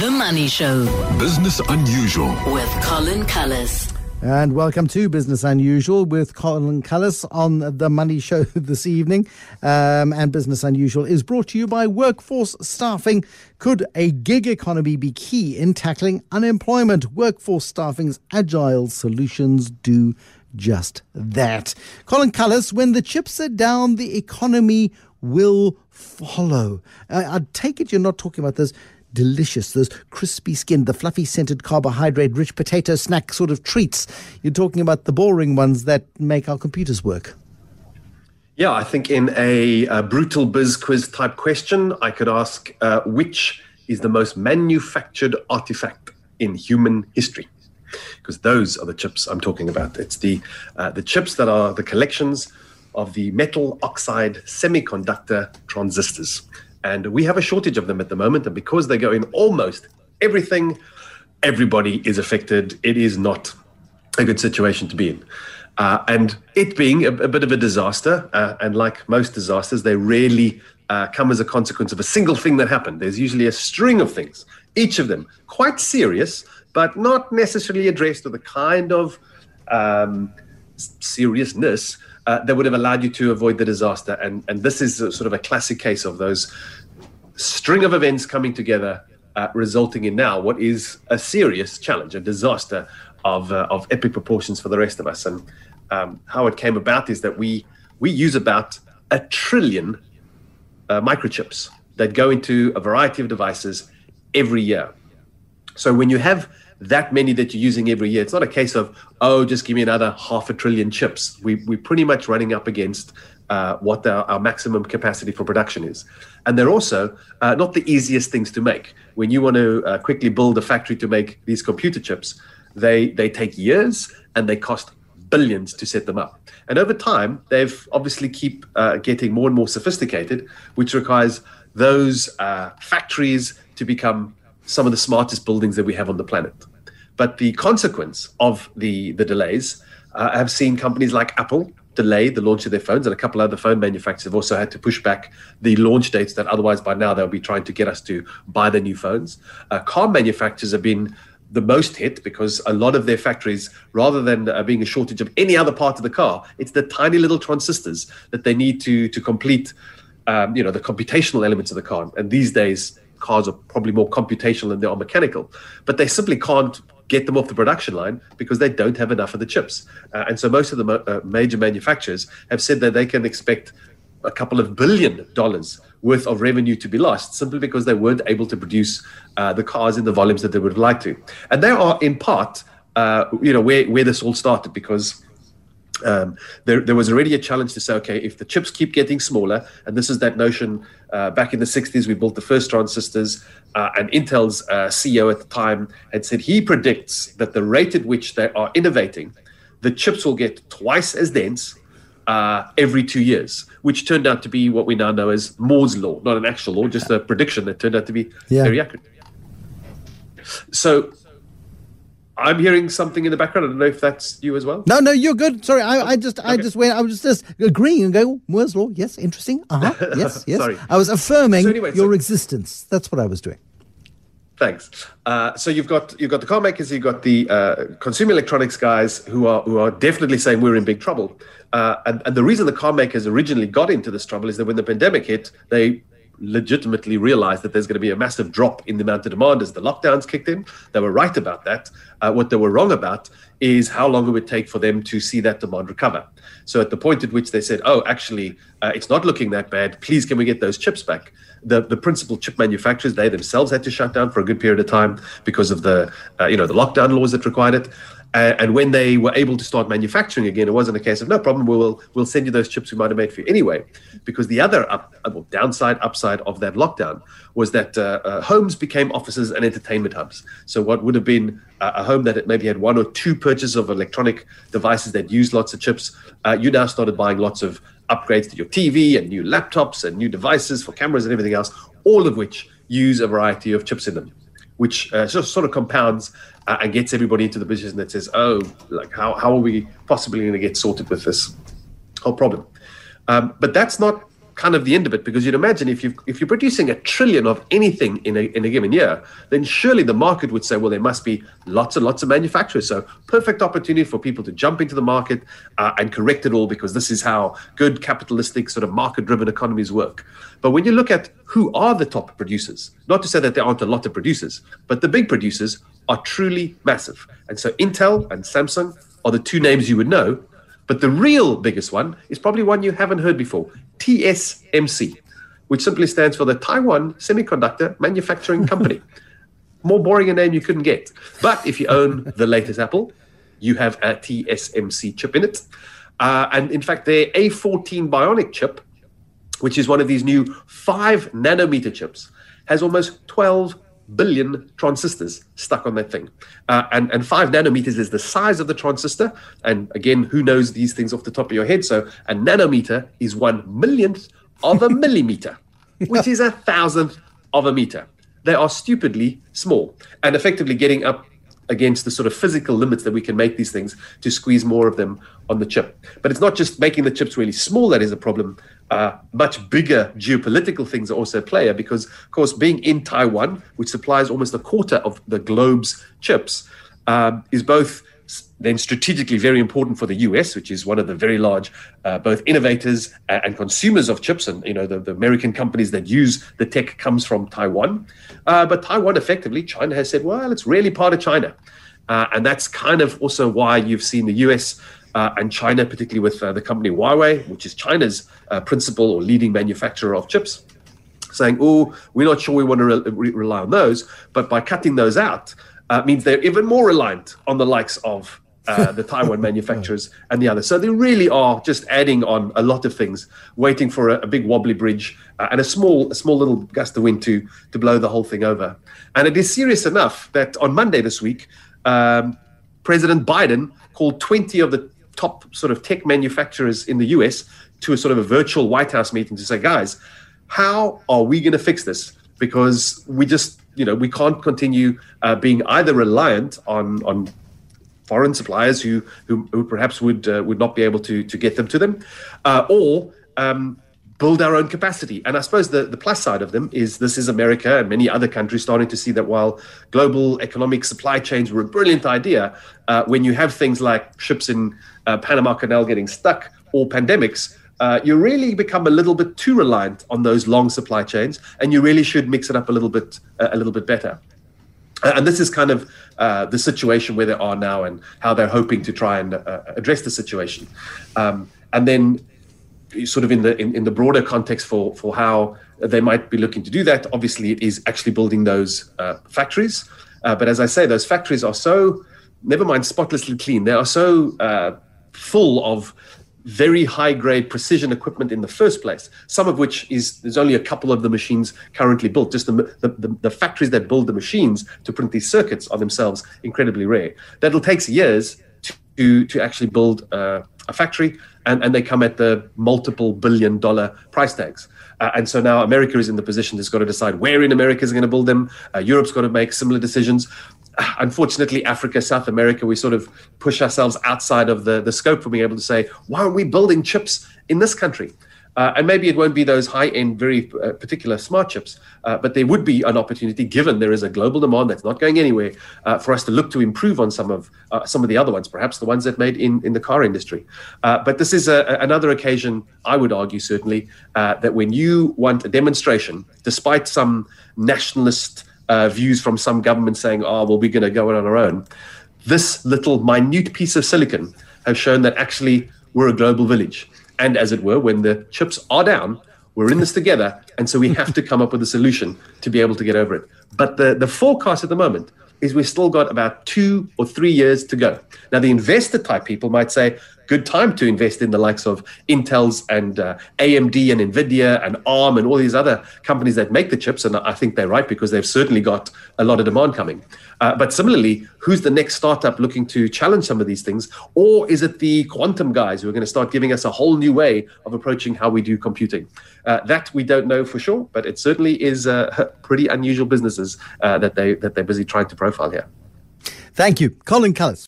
The Money Show Business Unusual. with Colin Cullis. And welcome to Business Unusual with Colin Cullis on the Money Show this evening. Um, and Business Unusual is brought to you by Workforce Staffing. Could a gig economy be key in tackling unemployment? Workforce Staffing's agile solutions do just that. Colin Cullis, when the chips are down, the economy will follow. I, I take it you're not talking about this delicious, those crispy skinned, the fluffy scented carbohydrate rich potato snack sort of treats. You're talking about the boring ones that make our computers work. Yeah, I think in a, a brutal biz quiz type question, I could ask uh, which is the most manufactured artifact in human history? Because those are the chips I'm talking about. It's the uh, the chips that are the collections of the metal oxide semiconductor transistors, and we have a shortage of them at the moment. And because they go in almost everything, everybody is affected. It is not a good situation to be in. Uh, and it being a, a bit of a disaster, uh, and like most disasters, they rarely uh, come as a consequence of a single thing that happened. There's usually a string of things, each of them quite serious, but not necessarily addressed with the kind of um, seriousness uh, that would have allowed you to avoid the disaster. And, and this is a, sort of a classic case of those string of events coming together, uh, resulting in now what is a serious challenge, a disaster of, uh, of epic proportions for the rest of us. And um, how it came about is that we we use about a trillion uh, microchips that go into a variety of devices every year. So when you have that many that you're using every year, it's not a case of oh, just give me another half a trillion chips. We we're pretty much running up against uh, what our, our maximum capacity for production is, and they're also uh, not the easiest things to make. When you want to uh, quickly build a factory to make these computer chips, they they take years and they cost billions to set them up. And over time, they've obviously keep uh, getting more and more sophisticated, which requires those uh, factories to become some of the smartest buildings that we have on the planet. But the consequence of the the delays uh, have seen companies like Apple delay the launch of their phones, and a couple other phone manufacturers have also had to push back the launch dates that otherwise by now they'll be trying to get us to buy the new phones. Uh, car manufacturers have been the most hit because a lot of their factories, rather than uh, being a shortage of any other part of the car, it's the tiny little transistors that they need to to complete, um, you know, the computational elements of the car. And these days, cars are probably more computational than they are mechanical, but they simply can't get them off the production line because they don't have enough of the chips. Uh, and so most of the mo- uh, major manufacturers have said that they can expect a couple of billion dollars worth of revenue to be lost simply because they weren't able to produce uh, the cars in the volumes that they would have liked to. And they are in part, uh, you know, where, where this all started because um, there, there was already a challenge to say, okay, if the chips keep getting smaller, and this is that notion uh, back in the 60s, we built the first transistors, uh, and Intel's uh, CEO at the time had said he predicts that the rate at which they are innovating, the chips will get twice as dense uh, every two years, which turned out to be what we now know as Moore's law, not an actual law, just a prediction that turned out to be Yeah. very accurate. So I'm hearing something in the background. I don't know if that's you as well. No, no, you're good. Sorry, I, I just, I just went, I was just agreeing and going, Moore's law, yes, interesting. Uh huh, yes, yes. Sorry. I was affirming So anyway, your so- existence. That's what I was doing. Thanks. Uh, so you've got you've got the car makers, you've got the uh, consumer electronics guys who are who are definitely saying we're in big trouble. Uh, and, and the reason the car makers originally got into this trouble is that when the pandemic hit, they legitimately realized that there's going to be a massive drop in the amount of demand as the lockdowns kicked in. They were right about that. Uh, what they were wrong about is how long it would take for them to see that demand recover. So at the point at which they said, "Oh, actually, uh, it's not looking that bad. Please, can we get those chips back?" The the principal chip manufacturers they themselves had to shut down for a good period of time because of the uh, you know the lockdown laws that required it. Uh, and when they were able to start manufacturing again, it wasn't a case of no problem. We'll we'll send you those chips we might have made for you anyway, because the other up, uh, well, downside upside of that lockdown was that uh, uh, homes became offices and entertainment hubs. So what would have been a, a home that maybe had one or two purchases of electronic devices that used lots of chips, uh, you now started buying lots of upgrades to your TV and new laptops and new devices for cameras and everything else, all of which use a variety of chips in them, which uh, sort, of compounds uh, and gets everybody into the position that says, oh, like how, how are we possibly going to get sorted with this whole problem? Um, but that's not kind of the end of it because you'd imagine if you if you're producing a trillion of anything in a in a given year, then surely the market would say, well, there must be lots and lots of manufacturers. So perfect opportunity for people to jump into the market uh, and correct it all because this is how good capitalistic sort of market-driven economies work. But when you look at who are the top producers, not to say that there aren't a lot of producers, but the big producers are truly massive. And so Intel and Samsung are the two names you would know but the real biggest one is probably one you haven't heard before TSMC, which simply stands for the Taiwan Semiconductor Manufacturing Company. More boring a name you couldn't get. But if you own the latest Apple, you have a TSMC chip in it. Uh, and in fact, their A14 Bionic chip, which is one of these new five nanometer chips, has almost 12 billion transistors stuck on that thing. Uh, and, and five nanometers is the size of the transistor. And again, who knows these things off the top of your head? So a nanometer is one millionth of a millimeter, which is a thousandth of a meter. They are stupidly small and effectively getting up against the sort of physical limits that we can make these things to squeeze more of them on the chip. But it's not just making the chips really small that is a problem. Uh, much bigger geopolitical things are also at play because, of course, being in Taiwan, which supplies almost a quarter of the globe's chips, um, is both then strategically very important for the US, which is one of the very large uh, both innovators and consumers of chips. And you know the, the, American companies that use the tech comes from Taiwan. Uh, but Taiwan, effectively, China has said, well, it's really part of China, uh, and that's kind of also why you've seen the US. Uh, and China, particularly with uh, the company Huawei, which is China's uh, principal or leading manufacturer of chips, saying, "Oh, we're not sure we want to re- rely on those," but by cutting those out, means they're even more reliant on the likes of uh, the Taiwan manufacturers and the others. So they really are just adding on a lot of things, waiting for a, a big wobbly bridge uh, and a small, a small little gust of wind to to blow the whole thing over. And it is serious enough that on Monday this week, um, President Biden called 20 of the top sort of tech manufacturers in the U.S. to a sort of a virtual White House meeting to say, guys, how are we going to fix this? Because we just you know we can't continue uh, being either reliant on on foreign suppliers who who, who perhaps would uh, would not be able to to get them to them, uh, or um, build our own capacity. And I suppose the, the plus side of them is this is America and many other countries starting to see that while global economic supply chains were a brilliant idea, uh, when you have things like ships in uh, Panama Canal getting stuck or pandemics. Uh, you really become a little bit too reliant on those long supply chains, and you really should mix it up a little bit, uh, a little bit better. Uh, and this is kind of uh, the situation where they are now and how they're hoping to try and address the situation. Um, and then, sort of in the in, in, the broader context for for how they might be looking to do that, obviously it is actually building those uh, factories. Uh, but as I say, those factories are so never mind spotlessly clean. They are so uh, full of very high grade precision equipment in the first place, some of which is there's only a couple of the machines currently built. Just the, the, the, factories that build the machines to print these circuits are themselves incredibly rare. That'll take years to, to actually build uh, a factory, and, and they come at the multiple billion dollar price tags. Uh, and so now America is in the position that's got to decide where in America is going to build them. Uh, Europe's got to make similar decisions unfortunately, Africa, South America, we sort of push ourselves outside of the, the scope for being able to say, why aren't we building chips in this country? Uh, and maybe it won't be those high end, very uh, particular smart chips, uh, but there would be an opportunity, given there is a global demand that's not going anywhere, uh, for us to look to improve on some of uh, some of the other ones, perhaps the ones that made in, in the car industry. Uh, but this is a, another occasion, I would argue, certainly, that when you want a demonstration, despite some nationalist views from some governments saying, oh, well, we're going to go it on our own. This little minute piece of silicon has shown that actually we're a global village. And as it were, when the chips are down, we're in this together. And so we have to come up with a solution to be able to get over it. But the, the forecast at the moment is we've still got about two or three years to go. Now, the investor type people might say, good time to invest in the likes of Intel's and uh, AMD and Nvidia and ARM and all these other companies that make the chips. And I think they're right because they've certainly got a lot of demand coming. Uh, but similarly, who's the next startup looking to challenge some of these things? Or is it the quantum guys who are going to start giving us a whole new way of approaching how we do computing? Uh, that we don't know for sure, but it certainly is uh, pretty unusual businesses uh, that they that they're busy trying to profile here. Thank you, Colin Cullis.